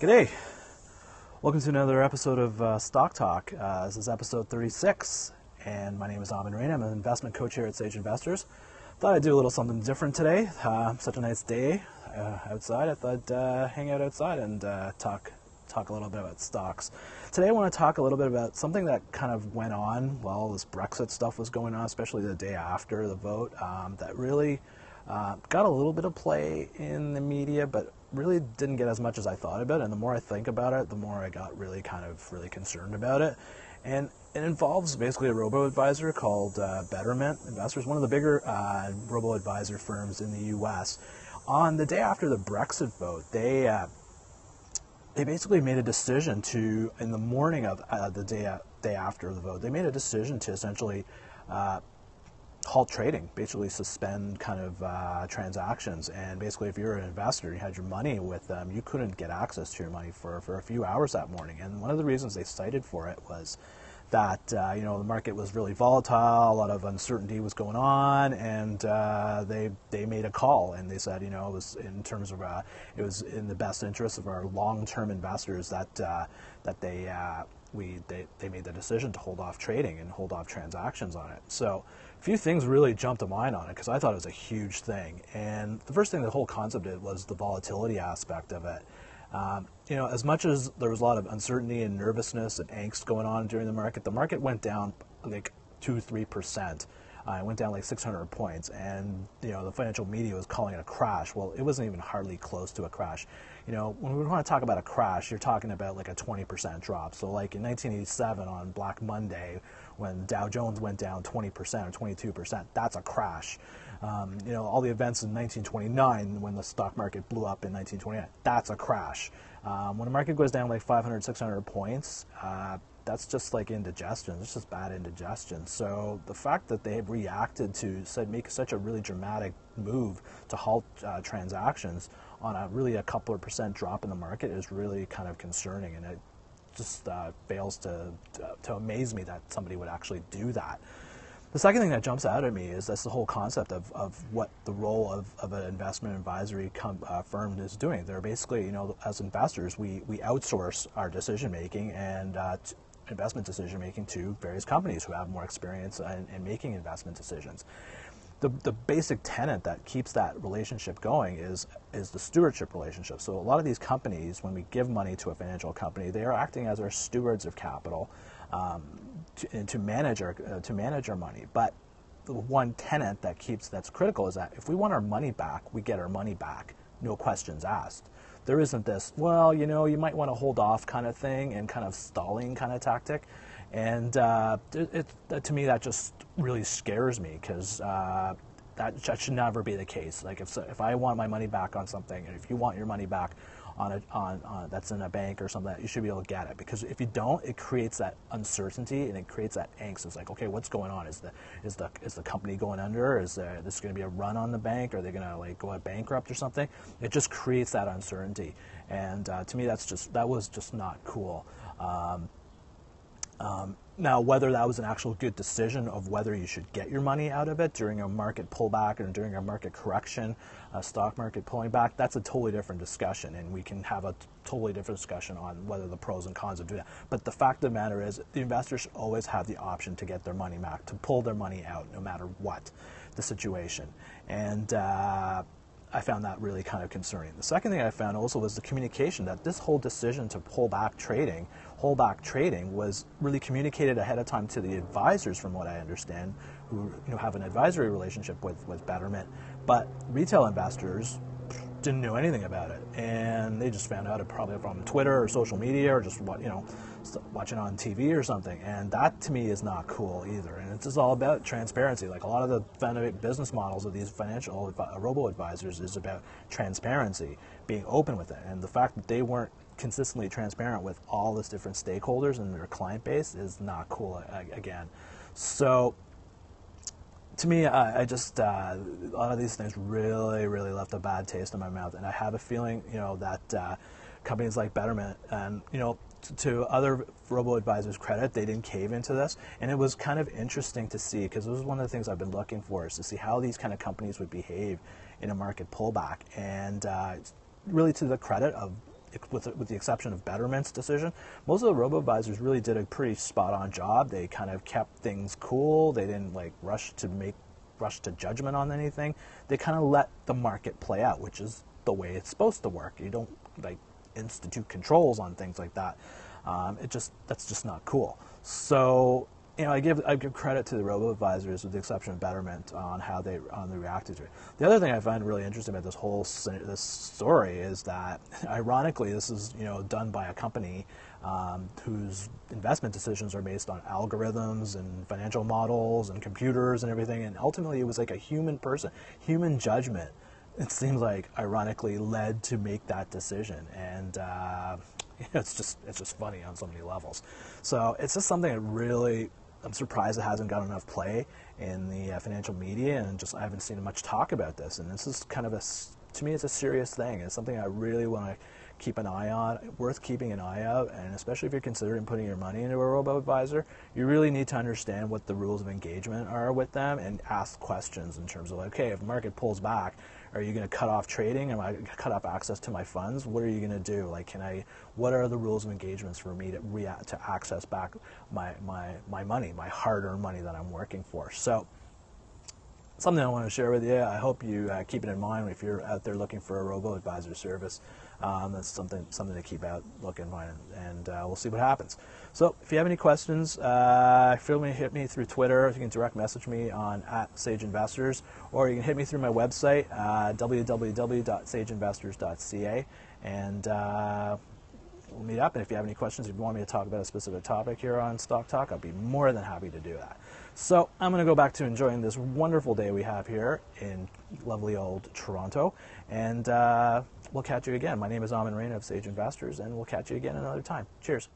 G'day. Welcome to another episode of uh, Stock Talk. Uh, this is episode 36, and my name is Aman Raina. I'm an investment coach here at Sage Investors. Thought I'd do a little something different today. Uh, such a nice day uh, outside. I thought uh, hang out outside and uh, talk talk a little bit about stocks. Today, I want to talk a little bit about something that kind of went on while this Brexit stuff was going on, especially the day after the vote. Um, that really got a little bit of play in the media, but really didn't get as much as I thought about it. And the more I think about it, the more I got really kind of really concerned about it. And it involves basically a robo advisor called uh, Betterment Investors, one of the bigger uh, robo advisor firms in the U.S. On the day after the Brexit vote, they uh, they basically made a decision to, in the morning of uh, the day day after the vote, they made a decision to essentially uh, halt trading, basically suspend kind of uh, transactions. And basically, if you're an investor, you had your money with them, you couldn't get access to your money for, for a few hours that morning. And one of the reasons they cited for it was that uh, you know the market was really volatile, a lot of uncertainty was going on, and uh, they they made a call and they said you know it was in terms of uh, it was in the best interest of our long-term investors that uh, that they uh, we they, they made the decision to hold off trading and hold off transactions on it. So a few things really jumped to mind on it because I thought it was a huge thing. And the first thing the whole concept did was the volatility aspect of it. Um, you know, as much as there was a lot of uncertainty and nervousness and angst going on during the market, the market went down like two, three percent. Uh, it went down like 600 points, and you know the financial media was calling it a crash. Well, it wasn't even hardly close to a crash. You know, when we want to talk about a crash, you're talking about like a 20% drop. So, like in 1987 on Black Monday, when Dow Jones went down 20% or 22%, that's a crash. Um, you know, all the events in 1929 when the stock market blew up in 1929, that's a crash. Um, when a market goes down like 500, 600 points, uh, that's just like indigestion. It's just bad indigestion. So the fact that they reacted to said make such a really dramatic move to halt uh, transactions on a really a couple of percent drop in the market is really kind of concerning, and it just uh, fails to, to, to amaze me that somebody would actually do that. The second thing that jumps out at me is that's the whole concept of, of what the role of, of an investment advisory com, uh, firm is doing. They're basically, you know, as investors, we, we outsource our decision making and uh, investment decision making to various companies who have more experience in, in making investment decisions the, the basic tenet that keeps that relationship going is is the stewardship relationship. So a lot of these companies, when we give money to a financial company, they are acting as our stewards of capital um, to, to manage our uh, to manage our money. But the one tenet that keeps that's critical is that if we want our money back, we get our money back, no questions asked. There isn't this, well, you know, you might want to hold off kind of thing and kind of stalling kind of tactic. And uh, it, it, to me, that just really scares me because uh, that, should never be the case. Like if, if I want my money back on something, and if you want your money back on a, on, on that's in a bank or something, you should be able to get it. Because if you don't, it creates that uncertainty and it creates that angst. It's like, okay, what's going on? Is the is the is the company going under? Is there this going to be a run on the bank? Are they going to like go bankrupt or something? It just creates that uncertainty. And uh, to me, that's just that was just not cool. Um, um, now, whether that was an actual good decision of whether you should get your money out of it during a market pullback and during a market correction, a stock market pulling back, that's a totally different discussion, and we can have a totally different discussion on whether the pros and cons of doing that. But the fact of the matter is, the investors always have the option to get their money back, to pull their money out, no matter what the situation. And uh, I found that really kind of concerning. The second thing I found also was the communication that this whole decision to pull back trading, hold back trading, was really communicated ahead of time to the advisors, from what I understand, who you know, have an advisory relationship with, with Betterment. But retail investors didn't know anything about it, and they just found out it probably from Twitter or social media or just what you know, watching on TV or something. And that to me is not cool either. And it's just all about transparency. Like a lot of the business models of these financial robo advisors is about transparency, being open with it, and the fact that they weren't consistently transparent with all this different stakeholders and their client base is not cool again. So to me, I, I just uh, a lot of these things really, really left a bad taste in my mouth, and I have a feeling, you know, that uh, companies like Betterment and you know, to, other robo advisors' credit, they didn't cave into this, and it was kind of interesting to see because it was one of the things I've been looking for is to see how these kind of companies would behave in a market pullback, and uh, really to the credit of with, with the exception of Betterment's decision, most of the robo advisors really did a pretty spot on job. They kind of kept things cool. They didn't like rush to make rush to judgment on anything. They kind of let the market play out, which is the way it's supposed to work. You don't like institute controls on things like that. Um, it just that's just not cool. So you know, I give I give credit to the robo advisors, with the exception of Betterment, on how they on they reacted to it. The other thing I find really interesting about this whole this story is that, ironically, this is you know done by a company um, whose investment decisions are based on algorithms and financial models and computers and everything, and ultimately it was like a human person, human judgment. It seems like, ironically, led to make that decision, and uh, it's just it's just funny on so many levels. So it's just something that really I'm surprised it hasn't got enough play in the uh, financial media, and just I haven't seen much talk about this. And this is kind of a to me, it's a serious thing. It's something I really want to keep an eye on, worth keeping an eye out, and especially if you're considering putting your money into a robo advisor, you really need to understand what the rules of engagement are with them and ask questions in terms of, like, okay, if the market pulls back, are you going to cut off trading? Am I going to cut off access to my funds? What are you going to do? Like, can I? What are the rules of engagements for me to react to access back my my my money, my hard-earned money that I'm working for? So something I want to share with you. I hope you uh, keep it in mind if you're out there looking for a robo advisor service. Um, that's something something to keep out looking and, and uh, we'll see what happens. So if you have any questions, uh, feel free to hit me through Twitter. You can direct message me on at Sage Investors, or you can hit me through my website, uh, www.sageinvestors.ca, and uh, we'll meet up. And if you have any questions, if you want me to talk about a specific topic here on Stock Talk, I'll be more than happy to do that. So I'm going to go back to enjoying this wonderful day we have here in lovely old Toronto, and uh, we'll catch you again. My name is Aman Raina of Sage Investors, and we'll catch you again another time. Cheers.